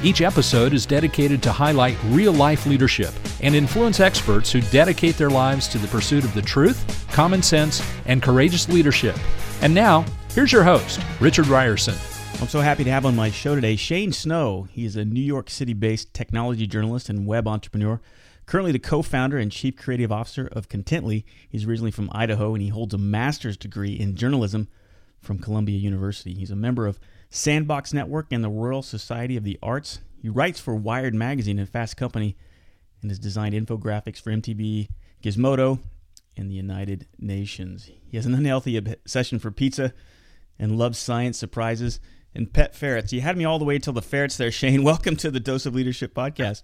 Each episode is dedicated to highlight real life leadership and influence experts who dedicate their lives to the pursuit of the truth, common sense, and courageous leadership. And now, here's your host, Richard Rierson. I'm so happy to have on my show today Shane Snow. He is a New York City based technology journalist and web entrepreneur. Currently the co founder and chief creative officer of Contently. He's originally from Idaho and he holds a master's degree in journalism from Columbia University. He's a member of Sandbox Network and the Royal Society of the Arts. He writes for Wired Magazine and Fast Company and has designed infographics for MTV, Gizmodo, and the United Nations. He has an unhealthy obsession for pizza and loves science surprises and pet ferrets. You had me all the way until the ferrets there, Shane. Welcome to the Dose of Leadership podcast.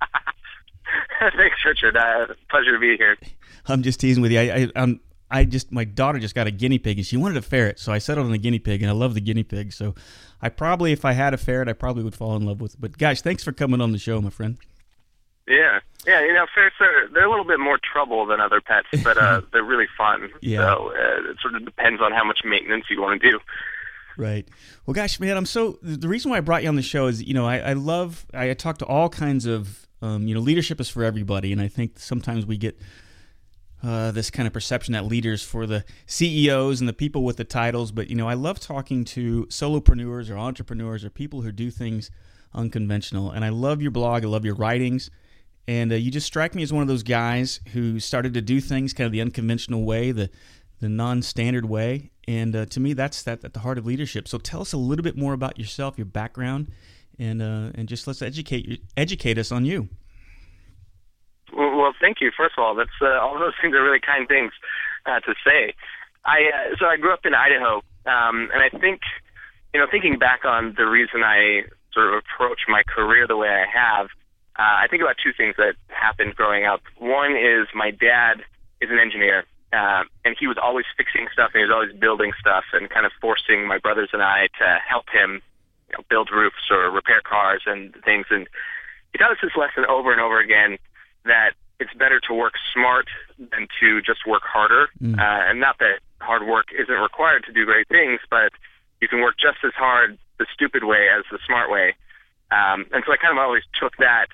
Thanks, Richard. Uh, pleasure to be here. I'm just teasing with you. I, I, I'm, I just my daughter just got a guinea pig and she wanted a ferret, so I settled on the guinea pig, and I love the guinea pig. So I probably, if I had a ferret, I probably would fall in love with. It. But gosh, thanks for coming on the show, my friend. Yeah, yeah. You know, ferrets are they're a little bit more trouble than other pets, but uh, they're really fun. Yeah. So uh, it sort of depends on how much maintenance you want to do. Right. Well, gosh, man, I'm so. The reason why I brought you on the show is, you know, I, I love. I talk to all kinds of um, you know, leadership is for everybody, and I think sometimes we get uh, this kind of perception that leaders for the CEOs and the people with the titles. But you know, I love talking to solopreneurs or entrepreneurs or people who do things unconventional. And I love your blog. I love your writings. And uh, you just strike me as one of those guys who started to do things kind of the unconventional way, the the non-standard way. And uh, to me, that's that at the heart of leadership. So tell us a little bit more about yourself, your background, and uh, and just let's educate educate us on you. Well, thank you. First of all, that's uh, all those things are really kind things uh, to say. I uh, so I grew up in Idaho, um, and I think you know thinking back on the reason I sort of approach my career the way I have, uh, I think about two things that happened growing up. One is my dad is an engineer, uh, and he was always fixing stuff and he was always building stuff and kind of forcing my brothers and I to help him you know, build roofs or repair cars and things. And he taught us this lesson over and over again that it's better to work smart than to just work harder. Mm. Uh, and not that hard work isn't required to do great things, but you can work just as hard the stupid way as the smart way. Um, and so I kind of always took that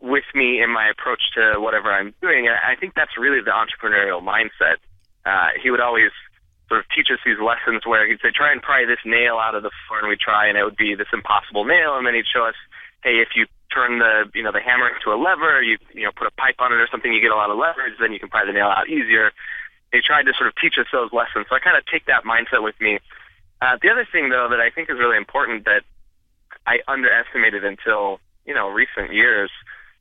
with me in my approach to whatever I'm doing. And I think that's really the entrepreneurial mindset. Uh, he would always sort of teach us these lessons where he'd say, try and pry this nail out of the floor, and we'd try, and it would be this impossible nail, and then he'd show us, hey, if you turn the you know the hammer into a lever, you you know put a pipe on it or something, you get a lot of leverage, then you can pry the nail out easier. He tried to sort of teach us those lessons, so I kind of take that mindset with me. Uh, the other thing, though, that I think is really important that I underestimated until you know recent years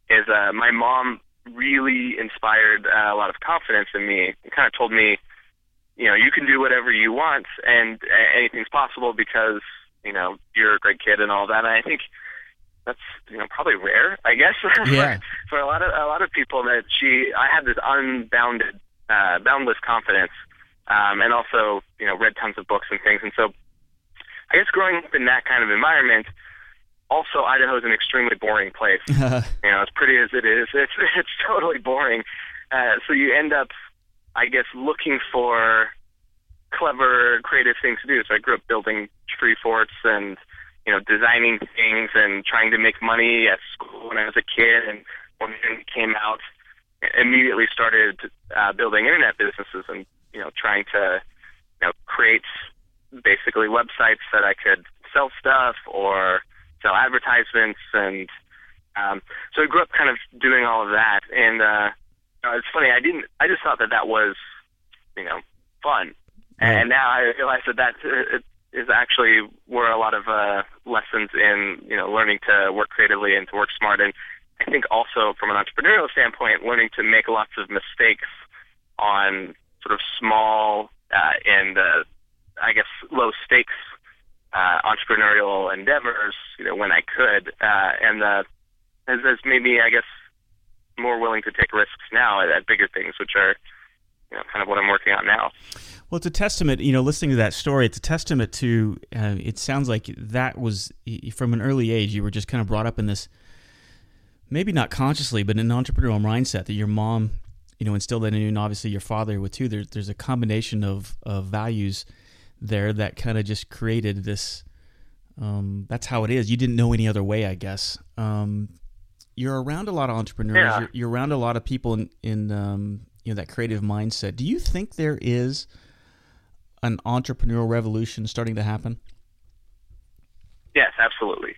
is uh, my mom really inspired uh, a lot of confidence in me. It kind of told me you know, you can do whatever you want and anything's possible because, you know, you're a great kid and all that. And I think that's, you know, probably rare, I guess, yeah. for, for a lot of, a lot of people that she, I had this unbounded, uh, boundless confidence. Um, and also, you know, read tons of books and things. And so I guess growing up in that kind of environment, also Idaho is an extremely boring place. you know, as pretty as it is, it's, it's totally boring. Uh, so you end up I guess, looking for clever, creative things to do. So I grew up building tree forts and, you know, designing things and trying to make money at school when I was a kid. And when it came out, immediately started uh, building internet businesses and, you know, trying to, you know, create basically websites that I could sell stuff or sell advertisements. And um, so I grew up kind of doing all of that. And, uh, know, it's funny. I didn't. I just thought that that was, you know, fun, right. and now I realize that that's uh, is actually where a lot of uh, lessons in you know learning to work creatively and to work smart. And I think also from an entrepreneurial standpoint, learning to make lots of mistakes on sort of small uh, and uh, I guess low stakes uh, entrepreneurial endeavors. You know, when I could, uh, and uh, has, has made me, I guess, more willing to take risks now at, at bigger things, which are you know kind of what I'm working on now. Well, it's a testament, you know, listening to that story, it's a testament to, uh, it sounds like that was from an early age, you were just kind of brought up in this, maybe not consciously, but an entrepreneurial mindset that your mom, you know, instilled that in you, and obviously your father would too. There's, there's a combination of, of values there that kind of just created this, um, that's how it is. You didn't know any other way, I guess. Um, you're around a lot of entrepreneurs. Yeah. You're, you're around a lot of people in, in um, you know, that creative mindset. Do you think there is an entrepreneurial revolution starting to happen? Yes, absolutely.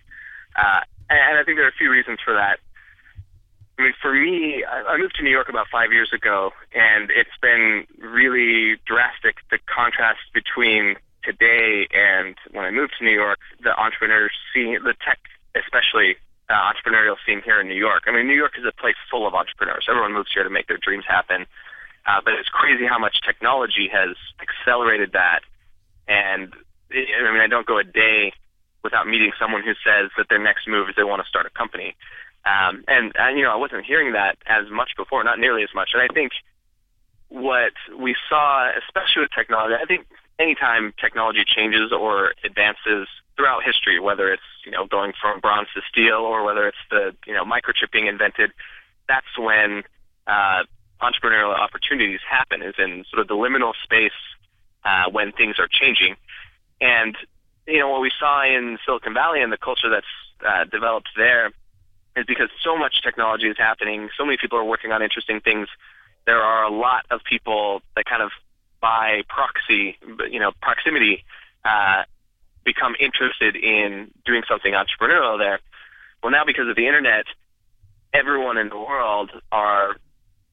Uh, and I think there are a few reasons for that. I mean, for me, I moved to New York about five years ago, and it's been really drastic the contrast between today and when I moved to New York. The entrepreneurs scene, the tech, especially uh, entrepreneurial scene here in New York. I mean, New York is a place full of entrepreneurs. Everyone moves here to make their dreams happen. Uh, but it's crazy how much technology has accelerated that. And I mean, I don't go a day without meeting someone who says that their next move is they want to start a company. Um, and, and you know, I wasn't hearing that as much before, not nearly as much. And I think what we saw, especially with technology, I think anytime technology changes or advances throughout history, whether it's you know going from bronze to steel or whether it's the you know microchip being invented, that's when uh, entrepreneurial opportunities happen is in sort of the liminal space uh, when things are changing. And, you know, what we saw in Silicon Valley and the culture that's uh, developed there is because so much technology is happening, so many people are working on interesting things. There are a lot of people that kind of by proxy, you know, proximity, uh, become interested in doing something entrepreneurial there. Well, now because of the internet, everyone in the world are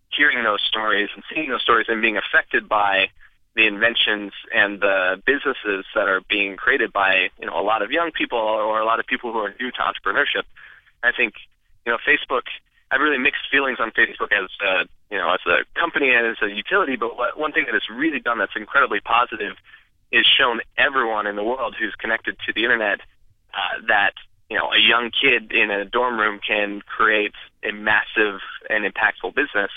hearing those stories and seeing those stories and being affected by the inventions and the businesses that are being created by you know a lot of young people or a lot of people who are new to entrepreneurship. I think you know Facebook. I have really mixed feelings on Facebook as a, you know as a company and as a utility. But what, one thing that it's really done that's incredibly positive is shown everyone in the world who's connected to the internet uh, that you know a young kid in a dorm room can create a massive and impactful business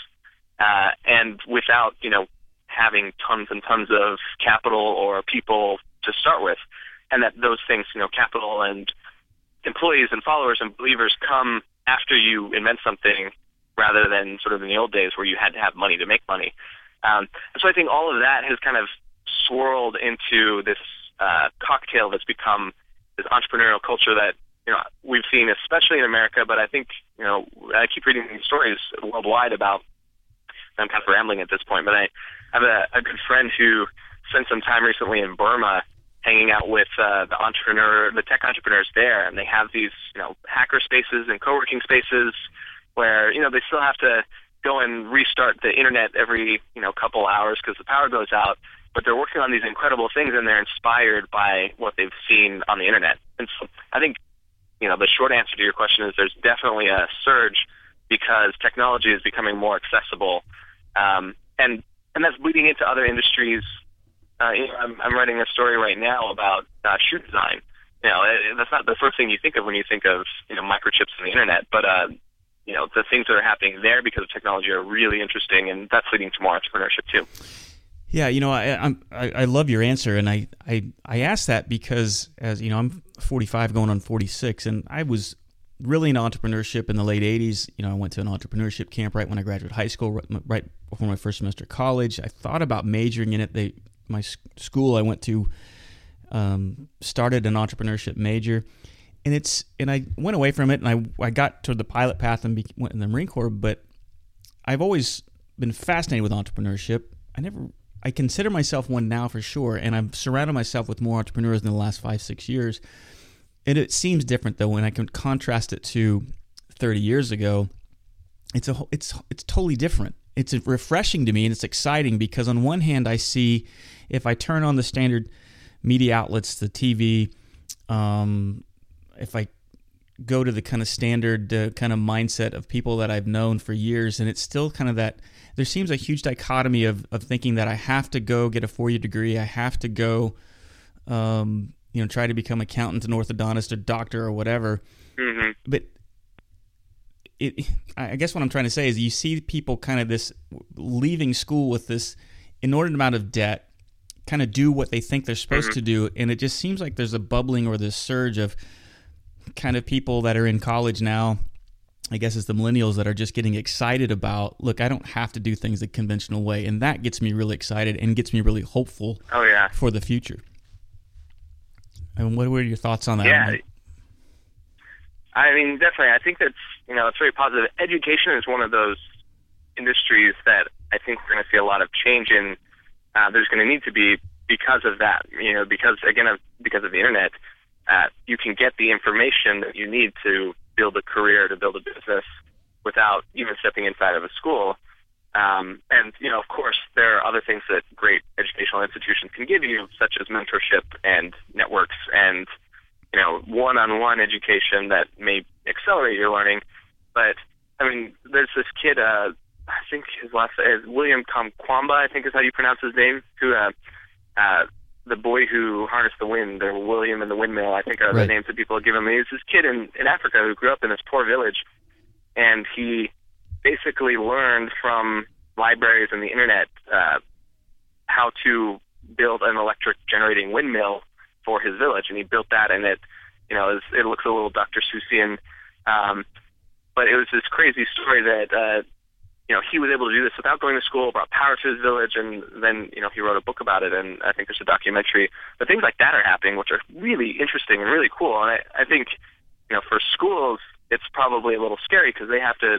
uh, and without you know having tons and tons of capital or people to start with, and that those things, you know, capital and employees and followers and believers come after you invent something rather than sort of in the old days where you had to have money to make money. Um, and so I think all of that has kind of swirled into this uh, cocktail that's become this entrepreneurial culture that you know we've seen, especially in America. But I think you know I keep reading these stories worldwide about I'm kind of rambling at this point, but I have a, a good friend who spent some time recently in Burma hanging out with uh, the entrepreneur, the tech entrepreneurs there, and they have these, you know, hacker spaces and co-working spaces where, you know, they still have to go and restart the internet every, you know, couple hours because the power goes out, but they're working on these incredible things and they're inspired by what they've seen on the internet. And so I think, you know, the short answer to your question is there's definitely a surge because technology is becoming more accessible um, and and that's bleeding into other industries. Uh, you know, I'm, I'm writing a story right now about uh, shoe design. You know, it, that's not the first thing you think of when you think of you know microchips and the internet, but uh, you know the things that are happening there because of technology are really interesting, and that's leading to more entrepreneurship too. Yeah, you know, I, I'm, I I love your answer, and I I I asked that because as you know, I'm 45 going on 46, and I was really into entrepreneurship in the late 80s. You know, I went to an entrepreneurship camp right when I graduated high school, right before my first semester of college. I thought about majoring in it. They, my school I went to um, started an entrepreneurship major, and it's and I went away from it, and I I got to the pilot path and be, went in the Marine Corps. But I've always been fascinated with entrepreneurship. I never I consider myself one now for sure, and I've surrounded myself with more entrepreneurs in the last five six years and it seems different though when I can contrast it to 30 years ago. It's a it's it's totally different. It's refreshing to me and it's exciting because on one hand I see if I turn on the standard media outlets, the TV, um, if I go to the kind of standard uh, kind of mindset of people that I've known for years, and it's still kind of that. There seems a huge dichotomy of of thinking that I have to go get a four year degree, I have to go, um, you know, try to become accountant and orthodontist or doctor or whatever. Mm-hmm. But it, I guess what I'm trying to say is you see people kind of this leaving school with this inordinate amount of debt, kind of do what they think they're supposed Mm-hmm. to do, and it just seems like there's a bubbling or this surge of kind of people that are in college now. I guess it's the millennials that are just getting excited about. Look, I don't have to do things the conventional way, and that gets me really excited and gets me really hopeful Oh yeah. for the future. And what were your thoughts on that? Yeah. I mean, definitely. I think that's you know it's very positive. Education is one of those industries that I think we're going to see a lot of change in. Uh, there's going to need to be because of that. You know, because again, of, because of the internet, uh, you can get the information that you need to build a career, to build a business, without even stepping inside of a school. Um, and you know, of course, there are other things that great educational institutions can give you, such as mentorship and networks and you know, one-on-one education that may accelerate your learning. But I mean, there's this kid. Uh, I think his last name is William Kamkwamba. I think is how you pronounce his name. Who, uh, uh, the boy who harnessed the wind, or William and the windmill. I think are Right. the names that people give him. He's this kid in in Africa who grew up in this poor village, and he basically learned from libraries and the internet uh, how to build an electric generating windmill for his village, and he built that, and it, you know, is, it looks a little Dr. Seussian, um, but it was this crazy story that, uh, you know, he was able to do this without going to school, brought power to his village, and then, you know, he wrote a book about it, and I think there's a documentary. But things like that are happening, which are really interesting and really cool. And I, I think, you know, for schools, it's probably a little scary because they have to,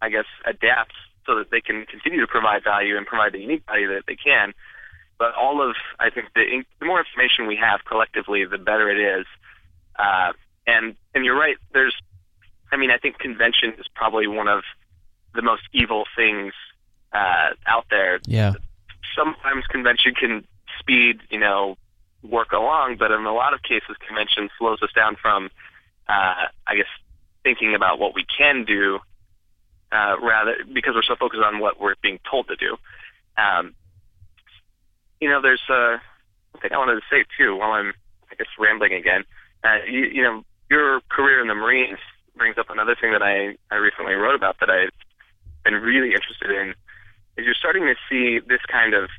I guess, adapt so that they can continue to provide value and provide the unique value that they can but all of I think the, in- the more information we have collectively, the better it is. Uh, and and you're right. There's, I mean, I think convention is probably one of the most evil things uh, out there. Yeah. Sometimes convention can speed, you know, work along, but in a lot of cases, convention slows us down from, uh, I guess, thinking about what we can do, uh, rather because we're so focused on what we're being told to do. Um, you know, there's uh, one thing I wanted to say too while I'm, I guess, rambling again. Uh, you, you know, your career in the Marines brings up another thing that I, I recently wrote about that I've been really interested in. Is you're starting to see this kind of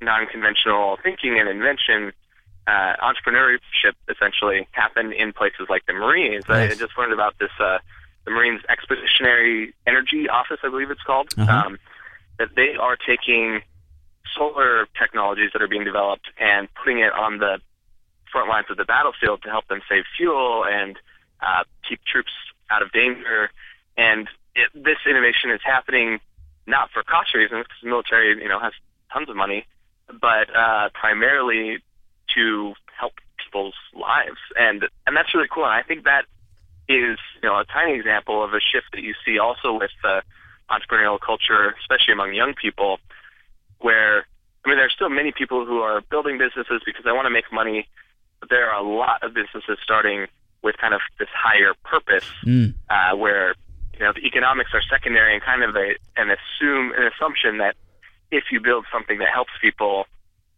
non-conventional thinking and invention, uh, entrepreneurship essentially happen in places like the Marines. I, I just learned about this, uh, the Marines Expeditionary Energy Office, I believe it's called. Uh-huh. Um, that they are taking solar technologies that are being developed and putting it on the front lines of the battlefield to help them save fuel and uh, keep troops out of danger. And it, this innovation is happening not for cost reasons, because the military, you know, has tons of money, but uh, primarily to help people's lives. And and that's really cool. And I think that is, you know, a tiny example of a shift that you see also with uh, entrepreneurial culture, especially among young people, where I mean, there are still many people who are building businesses because they want to make money, but there are a lot of businesses starting with kind of this higher purpose, Mm. uh, where you know the economics are secondary and kind of a, an assume an assumption that if you build something that helps people,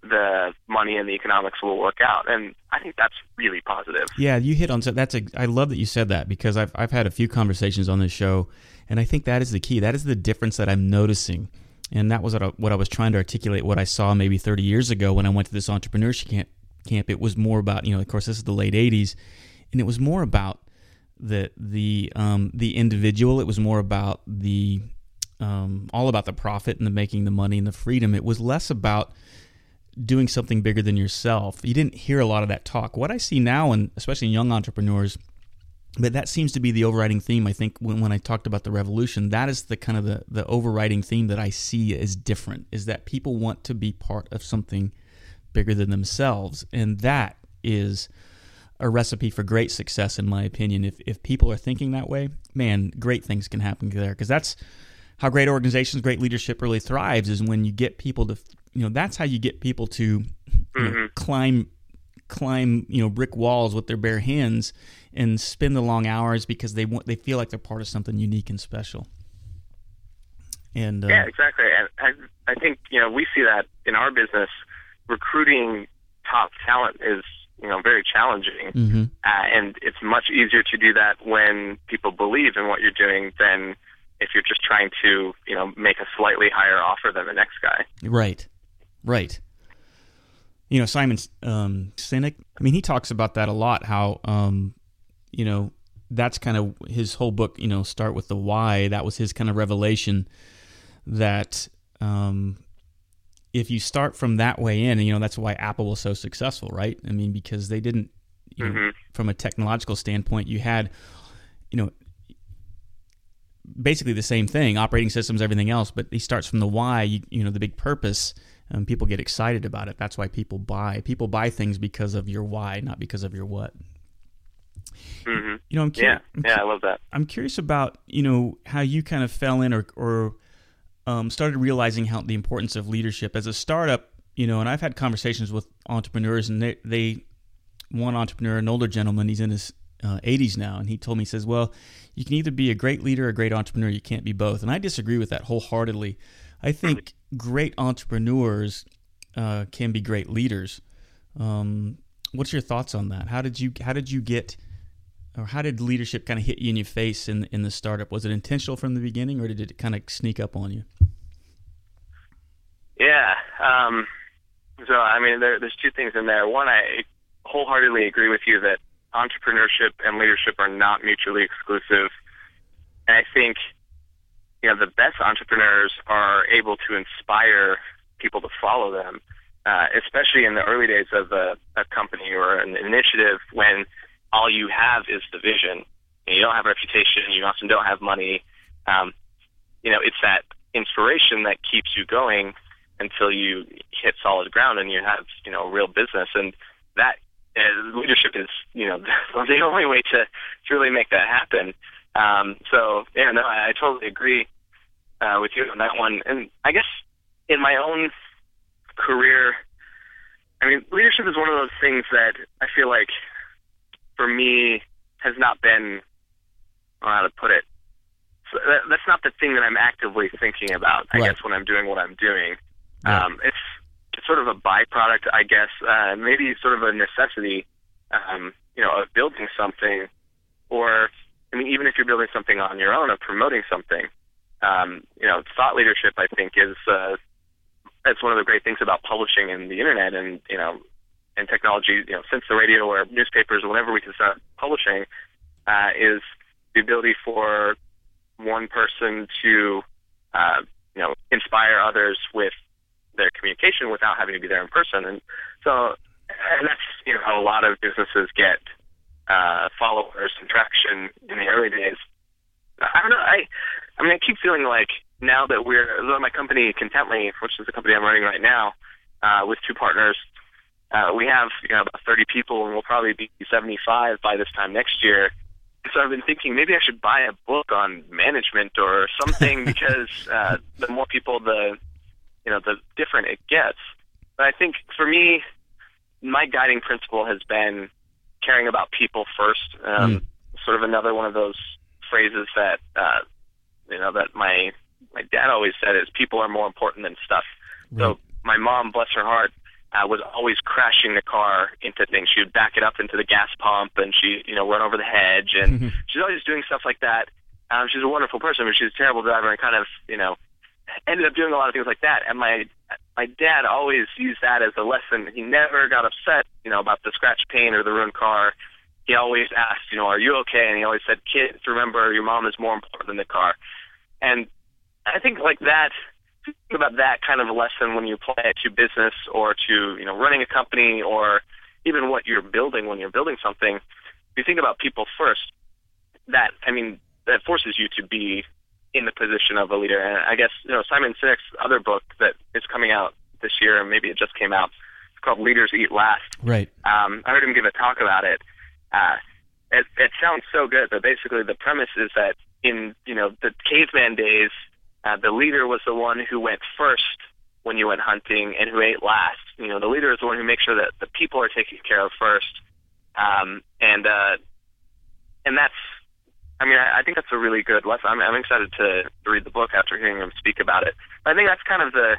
the money and the economics will work out. And I think that's really positive. Yeah, you hit on so that's a. I love that you said that because I've I've had a few conversations on this show, and I think that is the key. That is the difference that I'm noticing, and that was what I, was trying to articulate. What I saw maybe 30 years ago when I went to this entrepreneurship camp. Camp. It was more about you know. Of course, this is the late 80s, and it was more about the the um, the individual. It was more about the um, all about the profit and the making the money and the freedom. It was less about doing something bigger than yourself. You didn't hear a lot of that talk. What I see now, and especially in young entrepreneurs, but that seems to be the overriding theme. I think when, when I talked about the revolution, that is the kind of the, the overriding theme that I see is different is that people want to be part of something bigger than themselves. And that is a recipe for great success, in my opinion. If, if people are thinking that way, man, great things can happen there. Because that's how great organizations, great leadership really thrives is when you get people to, you know, that's how you get people to you know, climb climb you know brick walls with their bare hands and spend the long hours because they want they feel like they're part of something unique and special. And uh, Yeah, exactly. And I, I think you know we see that in our business, recruiting top talent is you know very challenging, mhm. uh, and it's much easier to do that when people believe in what you're doing than if you're just trying to you know make a slightly higher offer than the next guy. Right, right. you know Simon um, Sinek. I mean, he talks about that a lot. How um, you know that's kind of his whole book. You know, start with the why. That was his kind of revelation that um, if you start from that way in, and you know that's why Apple was so successful, right? I mean, because they didn't, you know, Mhm. from a technological standpoint, you had, you know, basically the same thing, operating systems, everything else. But he starts from the why, you, you know, the big purpose. Um, people get excited about it. That's why people buy. People buy things because of your why, not because of your what. hmm You know, I'm Yeah, yeah, I love that. I'm curious about you know how you kind of fell in or or um, started realizing how the importance of leadership as a startup. You know, and I've had conversations with entrepreneurs, and they, they one entrepreneur, an older gentleman, he's in his uh, 80s now, and he told me, he says, "Well, you can either be a great leader or a great entrepreneur. You can't be both." And I disagree with that wholeheartedly. I think great entrepreneurs uh, can be great leaders. Um, what's your thoughts on that? How did you how did you get or how did leadership kind of hit you in your face in in the startup? Was it intentional from the beginning, or did it kind of sneak up on you? Yeah. Um, so, I mean, there, there's two things in there. One, I wholeheartedly agree with you that entrepreneurship and leadership are not mutually exclusive. And I think, you know, the best entrepreneurs are able to inspire people to follow them, uh, especially in the early days of a, a company or an initiative when all you have is the vision. And you don't have a reputation. You often don't have money. Um, you know, it's that inspiration that keeps you going until you hit solid ground and you have you know a real business and that uh, leadership is you know the only way to to really make that happen um so yeah no i, I totally agree uh with you on that one. And i guess in my own career i mean leadership is one of those things that i feel like for me has not been I don't know how to put it so that, that's not the thing that i'm actively thinking about i Right. guess when i'm doing what i'm doing. Um, it's it's sort of a byproduct, I guess, uh, maybe sort of a necessity, um, you know, of building something, or I mean, even if you're building something on your own, of promoting something. Um, you know, thought leadership, I think, is uh, that's one of the great things about publishing and the internet, and you know, and technology. You know, since the radio or newspapers or whenever we can start publishing, uh, is the ability for one person to, uh, you know, inspire others with their communication without having to be there in person. And so, and that's you know how a lot of businesses get uh, followers and traction in the early days. I don't know. I I mean, I keep feeling like now that we're though my company Contently, which is the company I'm running right now, uh, with two partners, uh, we have you know about 30 people, and we'll probably be 75 by this time next year. So I've been thinking maybe I should buy a book on management or something because uh, the more people, the you know, the different it gets. But I think for me, my guiding principle has been caring about people first. Um, Sort of another one of those phrases that uh, you know that my my dad always said is people are more important than stuff. So my mom, bless her heart, uh, was always crashing the car into things. She would back it up into the gas pump, and she you know run over the hedge, and she's always doing stuff like that. Um, she's a wonderful person, but she's a terrible driver, and kind of you know ended up doing a lot of things like that. And my my dad always used that as a lesson. He never got upset, you know, about the scratch paint or the ruined car. He always asked, you know, are you okay? And he always said, kids, remember your mom is more important than the car. And I think like that, think about that kind of a lesson when you apply it to business or to, you know, running a company or even what you're building when you're building something. If you think about people first, that, I mean, that forces you to be in the position of a leader. And I guess you know Simon Sinek's other book that is coming out this year, and maybe it just came out. It's called Leaders Eat Last. Right. Um, I heard him give a talk about it. Uh, it. It sounds so good, but basically the premise is that in you know the caveman days, uh, the leader was the one who went first when you went hunting and who ate last. You know, the leader is the one who makes sure that the people are taken care of first. Um, and uh, and that's I mean, I, I think that's a really good lesson. I'm, I'm excited to, read the book after hearing him speak about it. I think that's kind of the,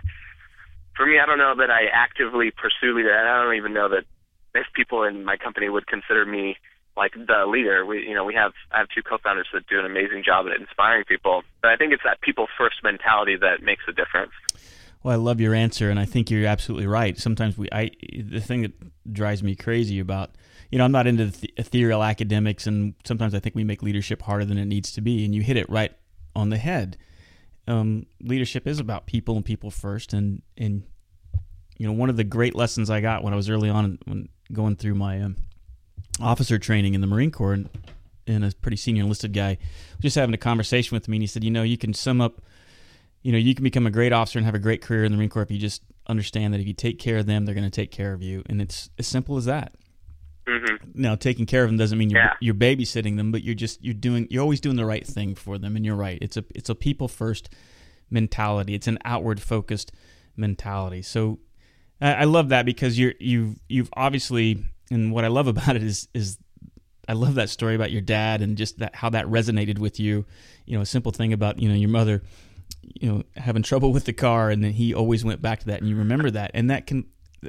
for me, I don't know that I actively pursue leader. I don't even know that if people in my company would consider me like the leader. We, you know, we have I have two co-founders that do an amazing job at inspiring people. But I think it's that people first mentality that makes a difference. Well, I love your answer, and I think you're absolutely right. Sometimes we, I, the thing that drives me crazy about, you know, I'm not into the ethereal academics, and sometimes I think we make leadership harder than it needs to be. And you hit it right on the head. Um, leadership is about people and people first, and and you know, one of the great lessons I got when I was early on when going through my um, officer training in the Marine Corps, and, and a pretty senior enlisted guy, just having a conversation with me, and he said, you know, you can sum up you know, you can become a great officer and have a great career in the Marine Corps if you just understand that if you take care of them, they're going to take care of you, and it's as simple as that. Mm-hmm. Now, taking care of them doesn't mean you're, Yeah. you're babysitting them, but you're just you're doing you're always doing the right thing for them, and you're right. It's a it's a people first mentality. It's an outward focused mentality. So I, I love that because you're you've you've obviously and what I love about it is is I love that story about your dad and just that how that resonated with you. You know, a simple thing about you know your mother, you know, having trouble with the car, and then he always went back to that, and you remember that, and that can,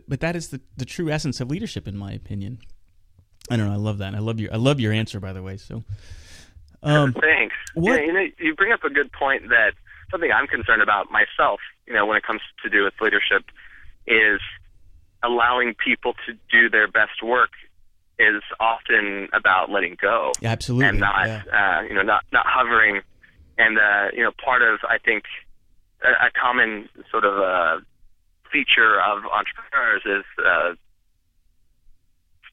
but that is the the true essence of leadership, in my opinion. I don't know. I love that. And I love your I love your answer, by the way. So, um, Thanks. what- Yeah, you know, you bring up a good point that something I'm concerned about myself, you know, when it comes to do with leadership is allowing people to do their best work is often about letting go absolutely, and not, yeah. uh, you know, not, not hovering. And, uh, you know, part of, I think, a, a common sort of, uh, feature of entrepreneurs is, uh,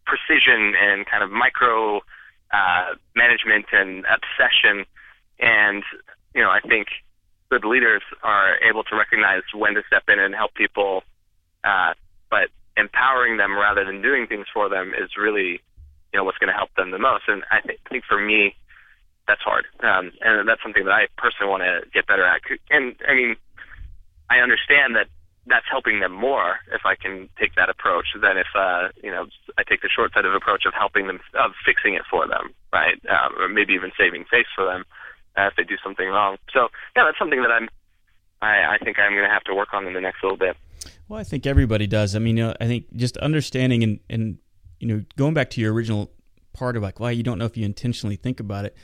precision and kind of micro uh, management and obsession. And you know, I think good leaders are able to recognize when to step in and help people, uh, but empowering them rather than doing things for them is really you know what's going to help them the most. And I think, I think for me, that's hard, um, and that's something that I personally want to get better at. And I mean, I understand that that's helping them more if I can take that approach than if uh, you know I take the short-sighted approach of helping them of fixing it for them, right? Um, or maybe even saving face for them uh, if they do something wrong. So yeah, that's something that I'm I, I think I'm going to have to work on in the next little bit. Well, I think everybody does. I mean, you know, I think just understanding and and you know going back to your original part of like why you don't know if you intentionally think about it.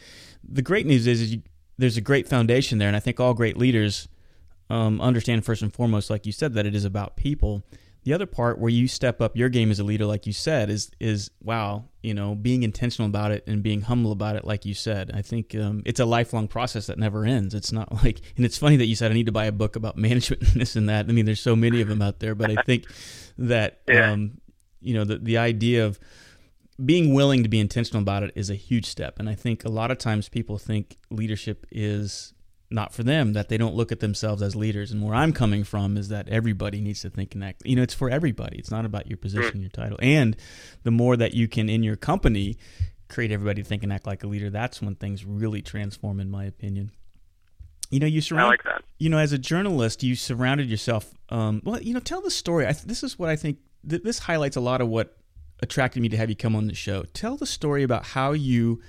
The great news is, is you, there's a great foundation there, and I think all great leaders um, understand first and foremost, like you said, that it is about people. The other part where you step up your game as a leader, like you said, is is wow, you know, being intentional about it and being humble about it, like you said. I think um, it's a lifelong process that never ends. It's not like, and it's funny that you said I need to buy a book about management and this and that. I mean, there's so many of them out there, but I think that Yeah. um, you know the the idea of being willing to be intentional about it is a huge step. And I think a lot of times people think leadership is not for them, that they don't look at themselves as leaders. And where I'm coming from is that everybody needs to think and act. You know, it's for everybody. It's not about your position, your title. And the more that you can in your company create everybody to think and act like a leader, that's when things really transform, in my opinion. You know, you I surround like that. you know, as a journalist, you surrounded yourself. Um, well, you know, tell the story. I, this is what I think. Th- this highlights a lot of what attracted me to have you come on the show. Tell the story about how you,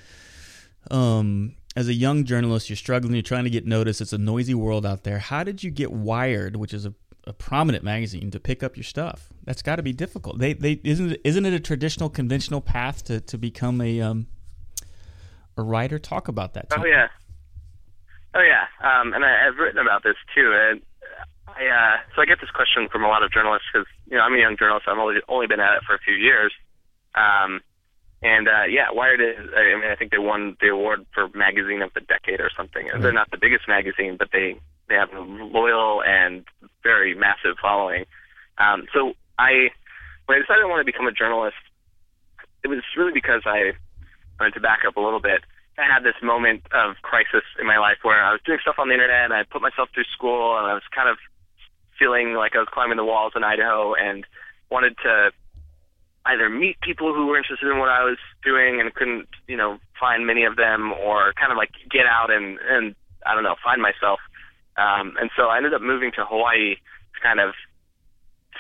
um, as a young journalist, you're struggling. You're trying to get noticed. It's a noisy world out there. How did you get Wired, which is a, a prominent magazine, to pick up your stuff? That's got to be difficult. They, they isn't it, isn't it a traditional, conventional path to, to become a um, a writer? Talk about that. Oh yeah, oh yeah. Um, and I, I've written about this too. And I uh, so I get this question from a lot of journalists because you know I'm a young journalist. I've only only been at it for a few years. Um, and uh, yeah, Wired is. I mean, I think they won the award for magazine of the decade or something. They're not the biggest magazine, but they they have a loyal and very massive following. Um, so I, when I decided I wanted to become a journalist, it was really because I wanted to back up a little bit. I had this moment of crisis in my life where I was doing stuff on the internet and I put myself through school and I was kind of feeling like I was climbing the walls in Idaho and wanted to either meet people who were interested in what I was doing and couldn't, you know, find many of them or kind of like get out and, and I don't know, find myself. Um, and so I ended up moving to Hawaii to kind of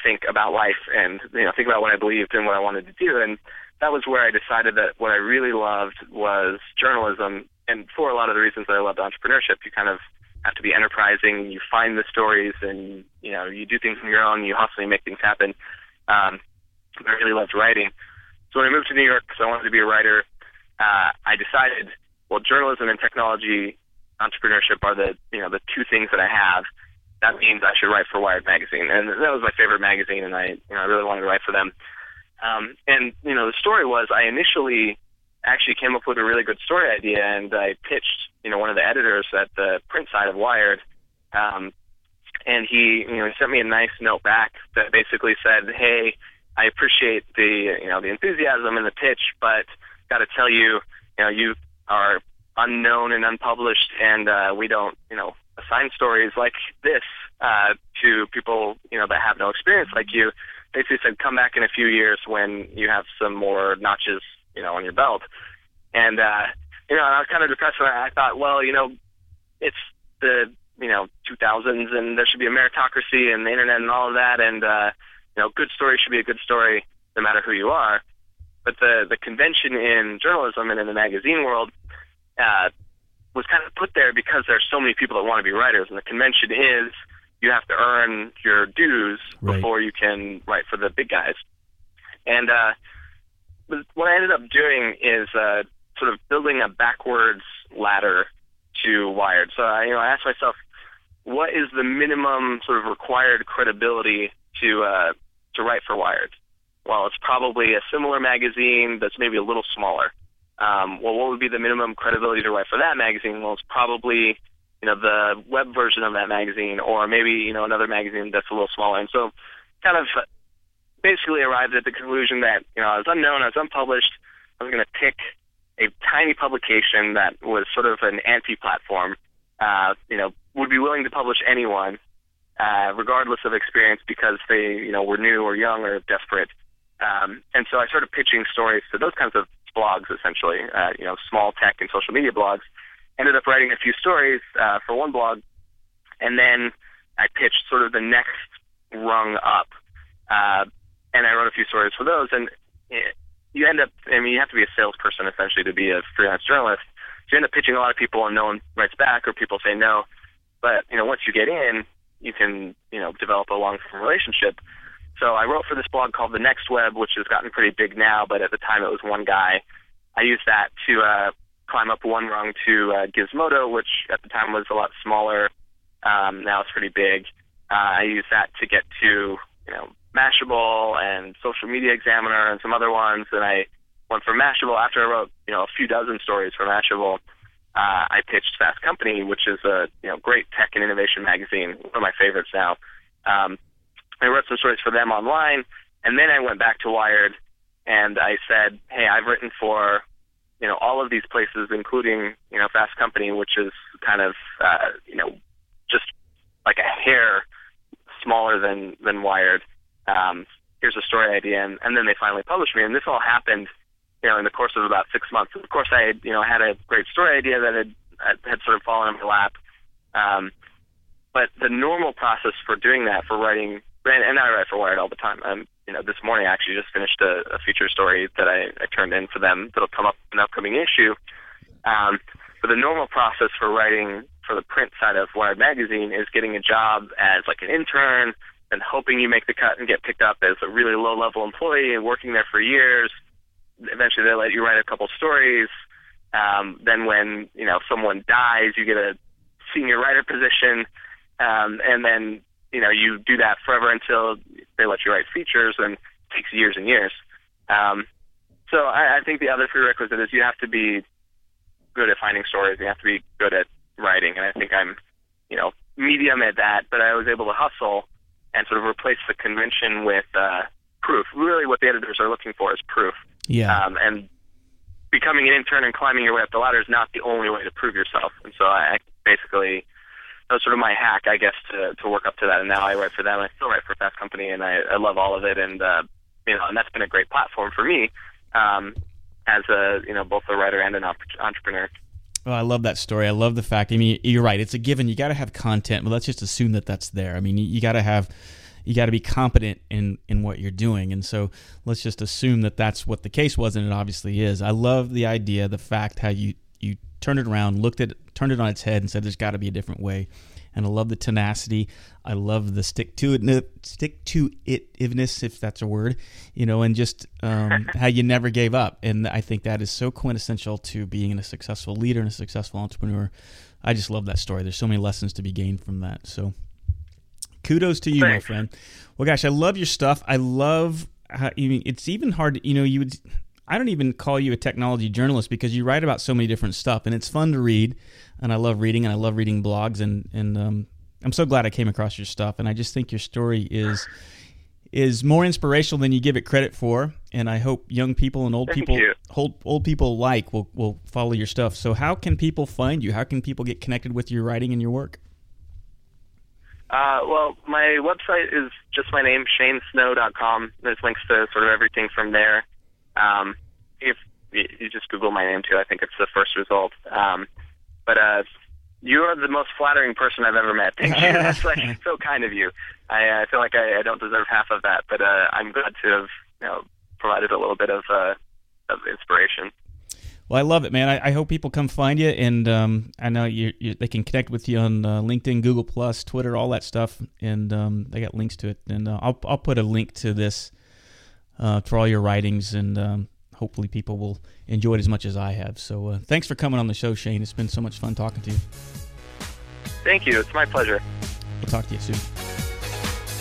think about life and, you know, think about what I believed and what I wanted to do. And that was where I decided that what I really loved was journalism. And for a lot of the reasons that I loved entrepreneurship, you kind of have to be enterprising. You find the stories, and you know you do things on your own. You hustle, you make things happen. Um, I really loved writing. So when I moved to New York, because I wanted to be a writer, uh, I decided, well, journalism and technology entrepreneurship are the you know the two things that I have that means I should write for Wired magazine, and that was my favorite magazine, and I you know I really wanted to write for them. Um, and you know the story was I initially actually came up with a really good story idea, and I pitched you know one of the editors at the print side of Wired. Um, and he you know he sent me a nice note back that basically said, "Hey, I appreciate the you know the enthusiasm and the pitch, but got to tell you, you know, you are unknown and unpublished, and uh, we don't you know assign stories like this uh, to people you know that have no experience like you." Basically said, "Come back in a few years when you have some more notches you know on your belt," and uh, you know I was kind of depressed. And I thought, well, you know, it's the you know 2000s and there should be a meritocracy and the internet and all of that and uh you know good story should be a good story no matter who you are but the the convention in journalism and in the magazine world uh was kind of put there because there's so many people that want to be writers and the convention is you have to earn your dues Right. before you can write for the big guys and uh what I ended up doing is uh sort of building a backwards ladder to Wired. So I, you know, I asked myself, what is the minimum sort of required credibility to uh, to write for Wired? Well, it's probably a similar magazine that's maybe a little smaller. Um, well, what would be the minimum credibility to write for that magazine? Well, it's probably you know the web version of that magazine, or maybe you know another magazine that's a little smaller. And so, kind of basically arrived at the conclusion that you know I was unknown, I was unpublished. I was going to pick a tiny publication that was sort of an anti-platform. Uh, you know, would be willing to publish anyone, uh, regardless of experience, because they you know were new or young or desperate. Um, and so I started pitching stories to those kinds of blogs, essentially, uh, you know, small tech and social media blogs. Ended up writing a few stories uh, for one blog, and then I pitched sort of the next rung up, uh, and I wrote a few stories for those. And it, you end up, I mean, you have to be a salesperson essentially to be a freelance journalist. So you end up pitching a lot of people, and no one writes back, or people say no. But you know, once you get in, you can you know develop a long-term relationship. So I wrote for this blog called The Next Web, which has gotten pretty big now, but at the time it was one guy. I used that to uh, climb up one rung to uh, Gizmodo, which at the time was a lot smaller. Um, now it's pretty big. Uh, I used that to get to you know Mashable and Social Media Examiner and some other ones. And I went for Mashable after I wrote you know a few dozen stories for Mashable. Uh, I pitched Fast Company, which is a you know great tech and innovation magazine, one of my favorites now. Um, I wrote some stories for them online, and then I went back to Wired, and I said, "Hey, I've written for you know all of these places, including you know Fast Company, which is kind of uh, you know just like a hair smaller than than Wired. Um, here's a story idea, and, and then they finally published me. And this all happened, you know, in the course of about six months. Of course, I you know had a great story idea that had had sort of fallen in my lap. Um, but the normal process for doing that, for writing, and, and I write for Wired all the time. Um, you know, this morning I actually just finished a, a feature story that I, I turned in for them that'll come up in an upcoming issue. Um, but the normal process for writing for the print side of Wired magazine is getting a job as like an intern and hoping you make the cut and get picked up as a really low level employee and working there for years. Eventually they let you write a couple stories. Um, then when, you know, someone dies, you get a senior writer position. Um, and then, you know, you do that forever until they let you write features and it takes years and years. Um, so I, I think the other prerequisite is you have to be good at finding stories. You have to be good at writing, and I think I'm, you know, medium at that. But I was able to hustle and sort of replace the convention with uh, proof. Really, what the editors are looking for is proof. Yeah. Um, and becoming an intern and climbing your way up the ladder is not the only way to prove yourself. And so I basically that was sort of my hack, I guess, to to work up to that. And now I write for them. I still write for Fast Company, and I, I love all of it. And uh, you know, and that's been a great platform for me um, as a you know both a writer and an op- entrepreneur. Oh, I love that story. I love the fact. I mean, you're right. It's a given. You got to have content, but let's just assume that that's there. I mean, you, you got to have, you got to be competent in in what you're doing, and so let's just assume that that's what the case was, and it obviously is. I love the idea, the fact how you you turned it around, looked at, it, turned it on its head, and said there's got to be a different way. And I love the tenacity. I love the stick to it, stick to itiveness, if that's a word, you know, and just um, how you never gave up. And I think that is so quintessential to being a successful leader and a successful entrepreneur. I just love that story. There's so many lessons to be gained from that. So, kudos to you, Thanks. my friend. Well, gosh, I love your stuff. I love. How, mean, it's even hard. To, you know, you would. I don't even call you a technology journalist because you write about so many different stuff, and it's fun to read. And I love reading, and I love reading blogs, and and um, I'm so glad I came across your stuff. And I just think your story is is more inspirational than you give it credit for. And I hope young people and old Thank people, you. old old people like will will follow your stuff. So, how can people find you? How can people get connected with your writing and your work? Uh, well, my website is just my name, shanesnow.com. There's links to sort of everything from there. Um, if you just Google my name too, I think it's the first result. Um, but uh, you are the most flattering person I've ever met. Thank you. That's like so kind of you. I uh, feel like I, I don't deserve half of that, but uh, I'm glad to have you know provided a little bit of uh, of inspiration. Well, I love it, man. I, I hope people come find you, and um, I know you, you, they can connect with you on uh, LinkedIn, Google Plus, Twitter, all that stuff, and um, they got links to it. And uh, I'll I'll put a link to this uh, for all your writings, and um, hopefully people will enjoy it as much as I have. So uh, thanks for coming on the show, Shane. It's been so much fun talking to you. Thank you. It's my pleasure. We'll talk to you soon.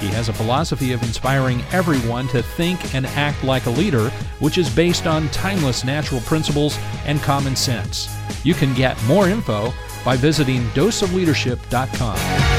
He has a philosophy of inspiring everyone to think and act like a leader, which is based on timeless natural principles and common sense. You can get more info by visiting doseofleadership.com.